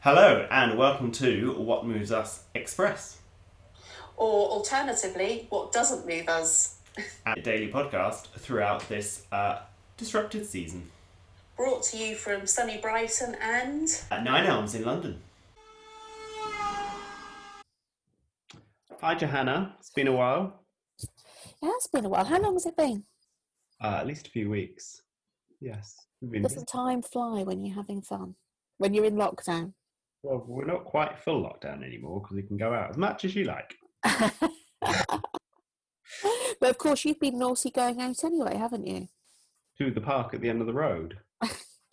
Hello, and welcome to What Moves Us Express, Or alternatively, what doesn't move us? a daily podcast throughout this uh, disrupted season Brought to you from sunny Brighton and at Nine Elms in London. Hi, Johanna. It's been a while, Yeah, it's been a while. How long has it been? uh, at least a few weeks. Yes. Doesn't time fly when you're having fun? When you're in lockdown? Well, we're not quite full lockdown anymore because we can go out as much as you like. but of course, you've been naughty going out anyway, haven't you? To the park at the end of the road.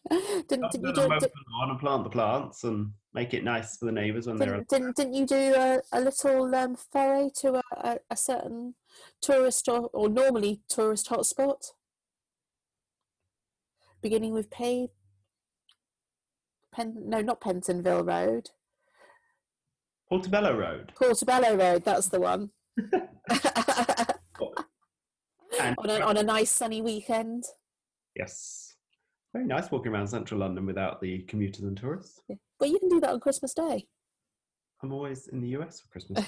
didn't, didn't you do? Did, and plant the plants and make it nice for the neighbours when they're. didn't, didn't, didn't you do a, a little um, foray to a, a, a certain tourist or, or normally tourist hotspot? Beginning with P. Pen, no, not Pentonville Road. Portobello Road. Portobello Road, that's the one. On, a, on a nice sunny weekend. yes, very nice walking around central London without the commuters and tourists. Yeah. Well, you can do that on Christmas Day. I'm always in the US for Christmas.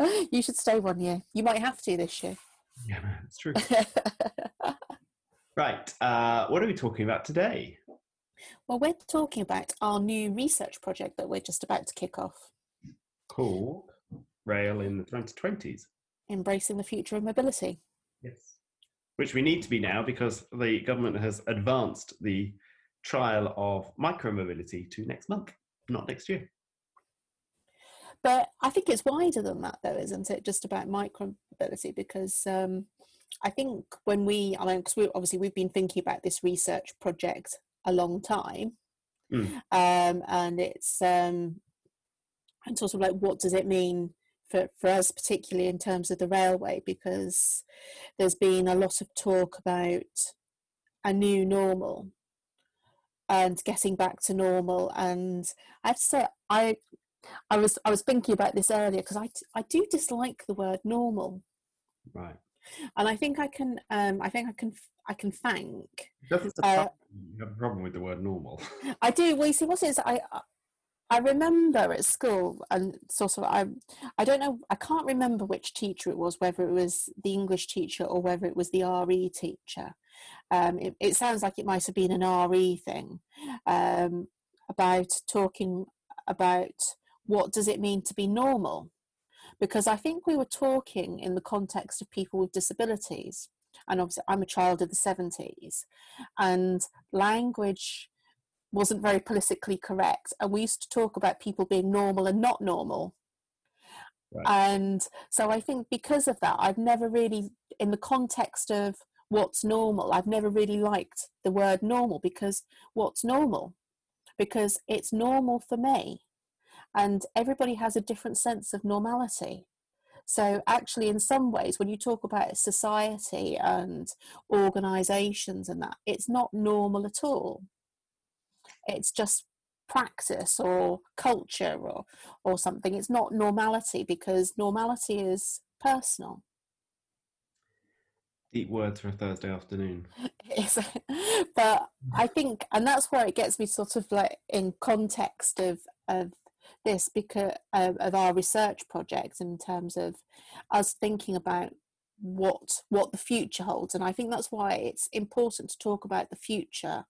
you should stay one year. You might have to this year. yeah, it's true. Right, uh, what are we talking about today? Well, we're talking about our new research project that we're just about to kick off Called Rail in the 2020s. Embracing the Future of Mobility. Yes. Which we need to be now because the government has advanced the trial of micromobility to next month, not next year. But I think it's wider than that, though, isn't it? Just about micromobility, because um, I think when we, I mean, because we, obviously we've been thinking about this research project a long time, Mm. um, and it's um, and sort of like what does it mean for, for us, particularly in terms of the railway, because there's been a lot of talk about a new normal and getting back to normal, and I have to say, I I was I was thinking about this earlier because I I do dislike the word normal, Right. and I think I can um, I think I can I can thank doesn't Uh, you have a problem with the word normal. I do. Well, you see, what it is, I I remember at school, and sort of, I I don't know, I can't remember which teacher it was, whether it was the English teacher or whether it was the RE teacher. Um, it, it sounds like it might have been an RE thing um, about talking about what does it mean to be normal, because I think we were talking in the context of people with disabilities, and obviously I'm a child of the seventies, and language wasn't very politically correct and we used to talk about people being normal and not normal. Right. and so i think because of that i've never really in the context of what's normal i've never really liked the word normal because what's normal? Because it's normal for me and everybody has a different sense of normality so actually in some ways when you talk about society and organizations and that it's not normal at all. It's just practice or culture or or something. It's not normality because normality is personal. Deep words for a Thursday afternoon. But i think and that's where it gets me sort of like in context of of this because of, our research projects in terms of us thinking about what what the future holds. And i think that's why it's important to talk about the future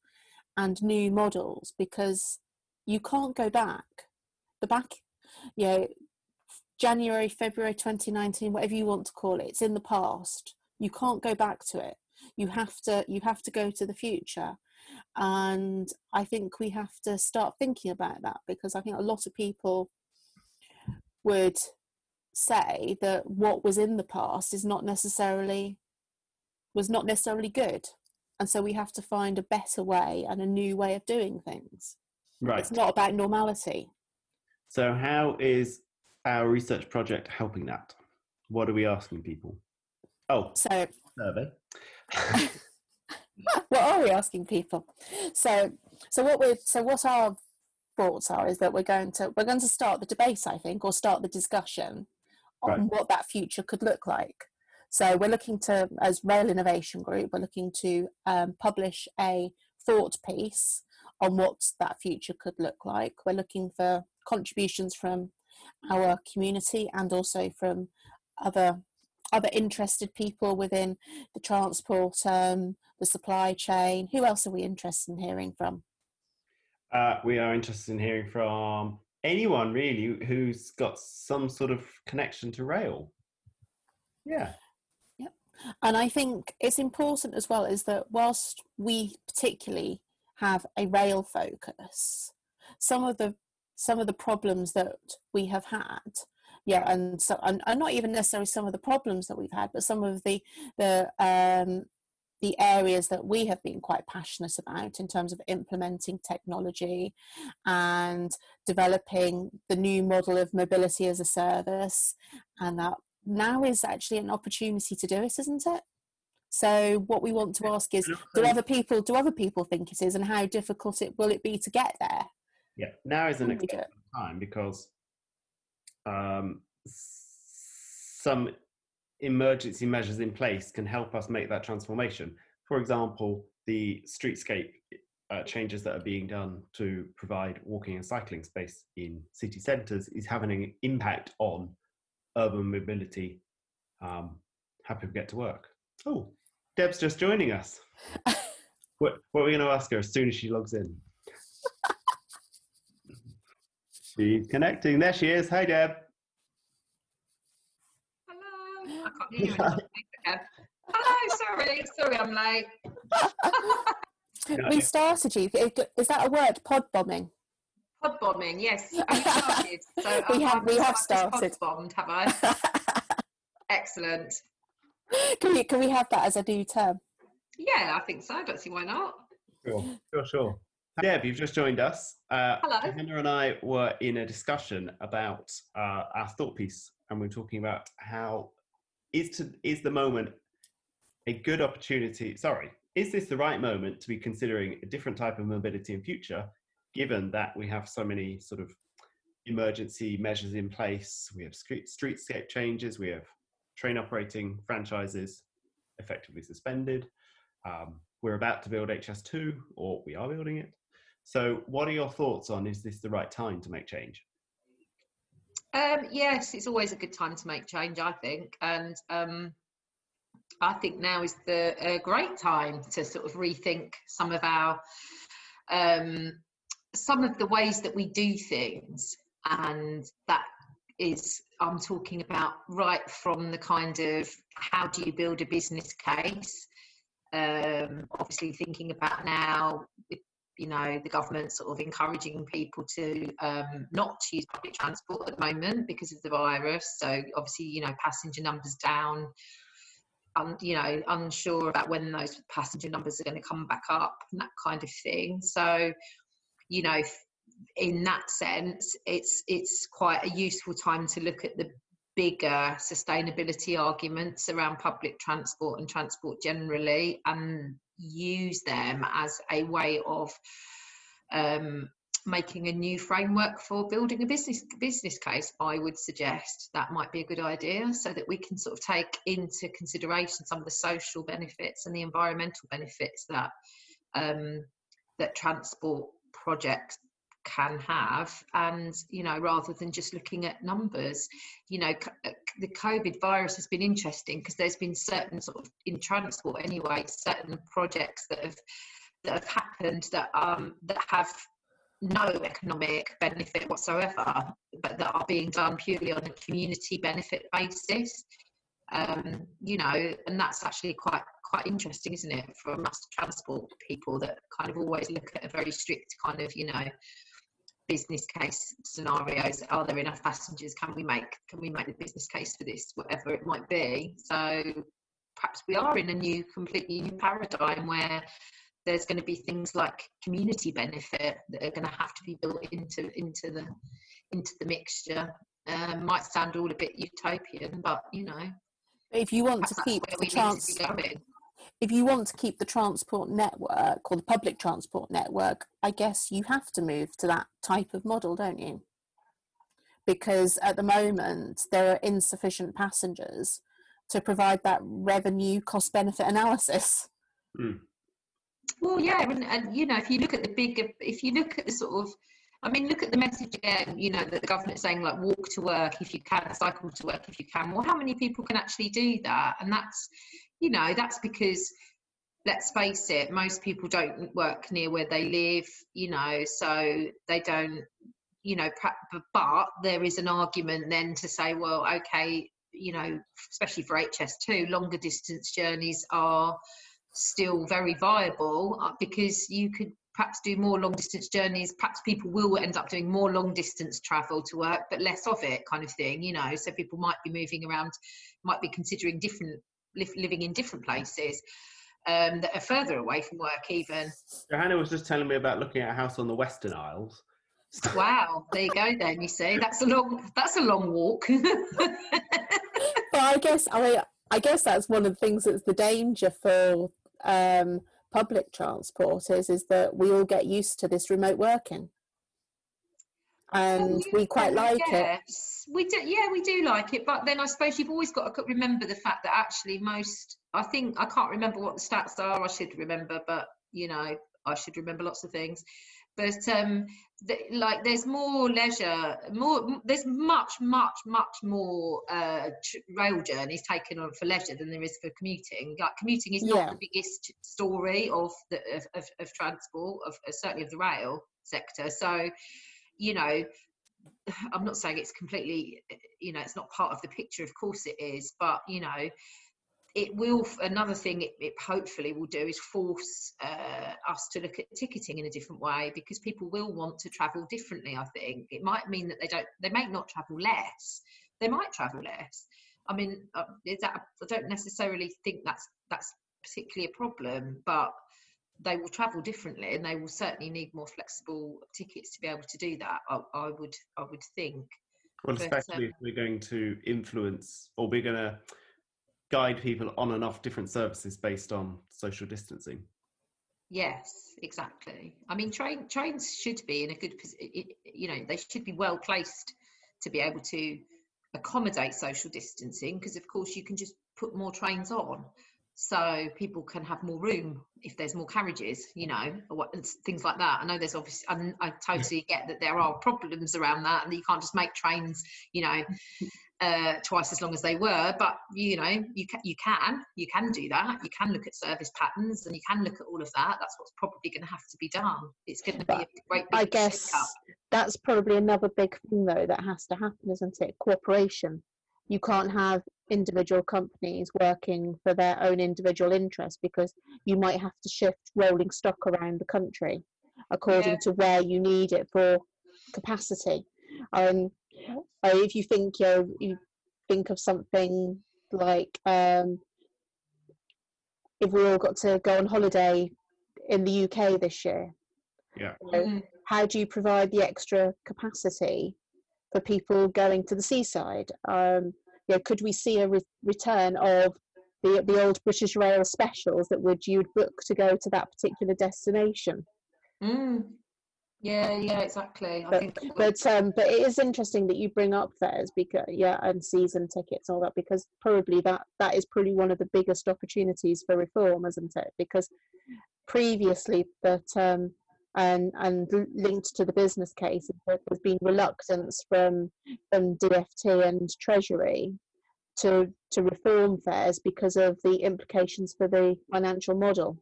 and new models because you can't go back. The back you know january february 2019 whatever you want to call it it's in the past. You can't go back to it. You have to you have to go to the future and i think we have to start thinking about that because i think a lot of people would say that what was in the past is not necessarily was not necessarily good and so we have to find a better way and a new way of doing things Right. it's not about normality So, how is our research project helping that? What are we asking people? Oh, so survey. what are we asking people so so what we're so what our thoughts are is that we're going to we're going to start the debate i think or start the discussion on Right. what that future could look like so we're looking to as rail innovation group we're looking to um, publish a thought piece on what that future could look like. We're looking for contributions from our community and also from other other interested people within the transport, um, the supply chain. Who else are we interested in hearing from? Uh, we are interested in hearing from anyone really who's got some sort of connection to rail. Yeah. Yep. And I think it's important as well is that whilst we particularly have a rail focus, some of the some of the problems that we have had yeah and so and, and not even necessarily some of the problems that we've had but some of the the um the areas that we have been quite passionate about in terms of implementing technology and developing the new model of mobility as a service and that now is actually an opportunity to do it isn't it? So what we want to ask is do other people do other people think it is and how difficult it will it be to get there? Yeah now is an exceptional time because um, some emergency measures in place can help us make that transformation. For example, the streetscape uh, changes that are being done to provide walking and cycling space in city centres is having an impact on urban mobility, um, how people get to work. Oh, Deb's just joining us. what, what are we going to ask her as soon as she logs in? She's connecting. There she is. Hi, Deb. Hello. I can't hear you. Hello. Sorry. Sorry, I'm late. we started you. Is that a word? Pod bombing. Pod bombing. Yes. Started, so we have. We have started. Pod bombed. Have I? Excellent. Can we? Can we have that as a new term? Yeah, I think so. I don't see why not. Sure. Sure. Sure. Deb, you've just joined us. Uh, Hello. Hannah and I were in a discussion about uh, our thought piece, and we are talking about how is to is the moment a good opportunity? Sorry, is this the right moment to be considering a different type of mobility in future, given that we have so many sort of emergency measures in place? We have street streetscape changes. We have train operating franchises effectively suspended. Um, we're about to build HS2, or we are building it. So, what are your thoughts on is this the right time to make change? Um, yes, it's always a good time to make change, I think, and um, I think now is the great time to sort of rethink some of our um, some of the ways that we do things, and that is I'm talking about right from the kind of how do you build a business case. Um, obviously, thinking about now you know the government sort of encouraging people to um, not use public transport at the moment because of the virus. So obviously you know passenger numbers down um, you know unsure about when those passenger numbers are going to come back up and that kind of thing. So you know in that sense it's it's quite a useful time to look at the bigger sustainability arguments around public transport and transport generally and use them as a way of um, making a new framework for building a business business case i would suggest that might be a good idea so that we can sort of take into consideration some of the social benefits and the environmental benefits that um, that transport projects can have and you know rather than just looking at numbers you know uh, the covid virus has been interesting because there's been certain sort of in transport anyway certain projects that have that have happened that um that have no economic benefit whatsoever but that are being done purely on a community benefit basis. Um you know and that's actually quite quite interesting isn't it for us transport people that kind of always look at a very strict kind of you know business case scenarios are there enough passengers? Can we make can we make the business case for this whatever it might be? So perhaps we are in a new completely new paradigm where there's going to be things like community benefit that are going to have to be built into into the into the mixture. Um, might sound all a bit utopian but you know if you want to keep the chance if you want to keep the transport network or the public transport network, I guess you have to move to that type of model, don't you? Because at the moment, there are insufficient passengers to provide that revenue cost benefit analysis. Mm. Well, yeah, and, and you know, if you look at the big, if you look at the sort of, I mean, look at the message again. You know, that the government's saying like walk to work if you can, cycle to work if you can. Well, how many people can actually do that? And that's, you know, that's because let's face it, most people don't work near where they live. You know, so they don't. You know, but there is an argument then to say, well, okay, you know, especially for HS2, longer distance journeys are still very viable uh, because you could perhaps do more long distance journeys perhaps people will end up doing more long distance travel to work but less of it kind of thing you know so people might be moving around might be considering different living in different places um, that are further away from work even. Johanna was just telling me about looking at a house on the western isles. Wow there you go then you see that's a long that's a long walk. But i guess i i guess that's one of the things that's the danger for um, public transport is is that we all get used to this remote working and we quite like yes, it we do yeah we do like it but then i suppose you've always got to remember the fact that actually most i think i can't remember what the stats are i should remember but you know i should remember lots of things. But um the, like there's more leisure more there's much much much more uh rail journeys taken on for leisure than there is for commuting. Like commuting is not the biggest story of the of, of, of transport of uh, certainly of the rail sector. So you know i'm not saying it's completely you know it's not part of the picture of course it is but you know it will another thing it, it, hopefully will do is force uh, us to look at ticketing in a different way because people will want to travel differently i think. It might mean that they don't they may not travel less. They might travel less. I mean uh, that, i don't necessarily think that's that's particularly a problem but they will travel differently and they will certainly need more flexible tickets to be able to do that i, I would i would think well especially um, if we're going to influence or we're going to guide people on and off different services based on social distancing. Yes, exactly. I mean, train trains should be in a good position. You know, they should be well placed to be able to accommodate social distancing because, of course, you can just put more trains on, so people can have more room if there's more carriages. You know, or what, things like that. I know there's obviously. I, I totally get that there are problems around that, and that you can't just make trains. You know uh, twice as long as they were. But you know, you can you can you can do that. You can look at service patterns and you can look at all of that. That's what's probably going to have to be done. It's going to be a great. I guess that's probably another big thing though that has to happen, isn't it? Cooperation. You can't have individual companies working for their own individual interests because you might have to shift rolling stock around the country according yeah. to where you need it for capacity. Um, if you think you know, you think of something like um, if we all got to go on holiday in the UK this year, yeah. You know, mm-hmm. How do you provide the extra capacity for people going to the seaside? Um, you know, could we see a re- return of the the old British Rail specials that would you'd book to go to that particular destination? Mm. Yeah, yeah, exactly. I but, think but um, but it is interesting that you bring up fares because yeah, and season tickets and all that because probably that that is probably one of the biggest opportunities for reform, isn't it? Because previously that um, and and linked to the business case, there's been reluctance from from DfT and Treasury to to reform fares because of the implications for the financial model.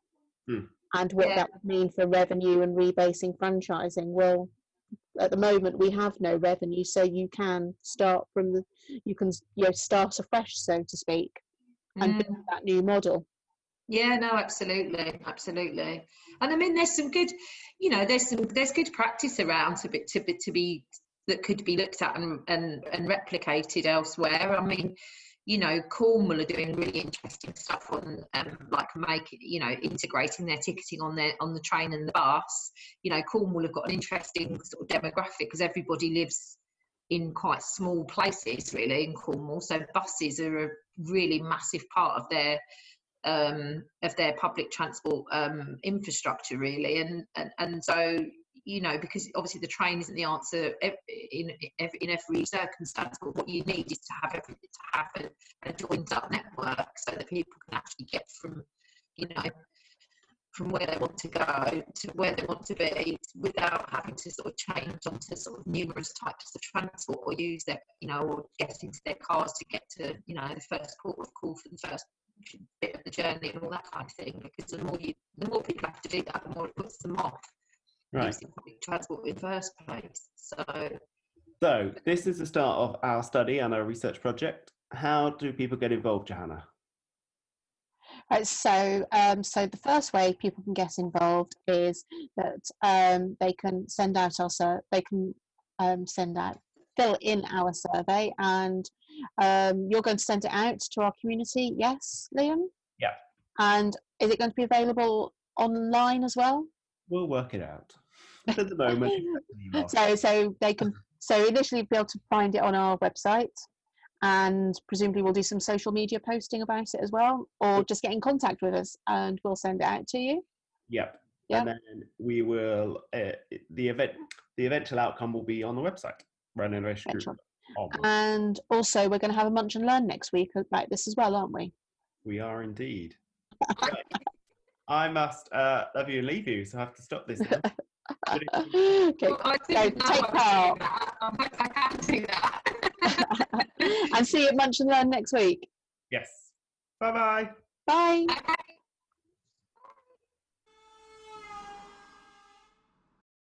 Hmm and what yeah. that would mean for revenue and rebasing franchising. Well, at the moment we have no revenue, so you can start from the you can you know start afresh, so to speak, and mm. build that new model. Yeah, no, absolutely, absolutely. And I mean, there's some good, you know, there's some there's good practice around to be to be to be that could be looked at and and, and replicated elsewhere. I mean, you know, Cornwall are doing really interesting stuff on um, like make you know integrating their ticketing on their on the train and the bus. You know, Cornwall have got an interesting sort of demographic because everybody lives in quite small places really in Cornwall. So buses are a really massive part of their um, of their public transport um, infrastructure really, and, and and so you know, because obviously the train isn't the answer in in every circumstance, but what you need is to have everything to have a, a joined up network so that people can actually get from, you know, from where they want to go to where they want to be without having to sort of change onto sort of numerous types of transport or use their, you know, or get into their cars to get to, you know, the first port of call for the first bit of the journey and all that kind of thing. Because the more you, the more people have to do that, the more it puts them off Right. using public transport in the first place. So So this is the start of our study and our research project. How do people get involved, Johanna? Right, so um, so the first way people can get involved is that um, they can send out also they can um, send out fill in our survey and um, you're going to send it out to our community yes liam Yeah. and is it going to be available online as well We'll work it out. At the moment, it's an email. so so they can so initially be able to find it on our website and presumably we'll do some social media posting about it as well or just get in contact with us and we'll send it out to you Yep. Yeah. And then we will uh, the event the eventual outcome will be on the website. Rail Innovation Group. Excellent. and also we're going to have a munch and learn next week about this as well aren't we We are indeed. Right. I must uh, love you and leave you, so I have to stop this now. Okay Well, I go, didn't know take I was part. that. I hope I can do that. and see you at munch and learn next week yes. Bye bye. bye Okay.